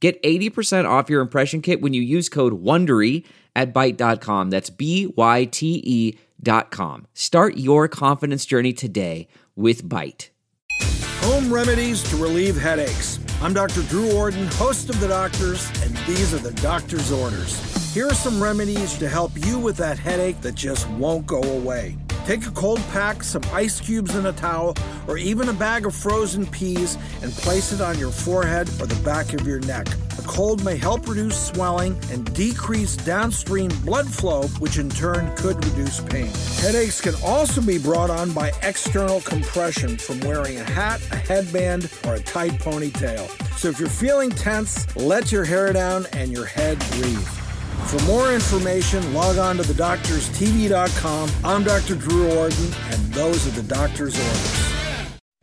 Get 80% off your impression kit when you use code WONDERY at Byte.com. That's B-Y-T-E dot com. Start your confidence journey today with Byte. Home remedies to relieve headaches. I'm Dr. Drew Ordon, host of The Doctors, and these are the doctor's orders. Here are some remedies to help you with that headache that just won't go away. Take a cold pack, some ice cubes in a towel, or even a bag of frozen peas and place it on your forehead or the back of your neck. The cold may help reduce swelling and decrease downstream blood flow, which in turn could reduce pain. Headaches can also be brought on by external compression from wearing a hat, a headband, or a tight ponytail. So if you're feeling tense, let your hair down and your head breathe. For more information, log on to thedoctorstv.com. I'm Dr. Drew Ordon, and those are the doctor's orders.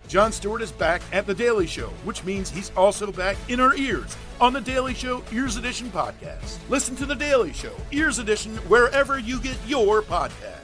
Jon Stewart is back at The Daily Show, which means he's also back in our ears on The Daily Show Ears Edition podcast. Listen to The Daily Show Ears Edition wherever you get your podcast.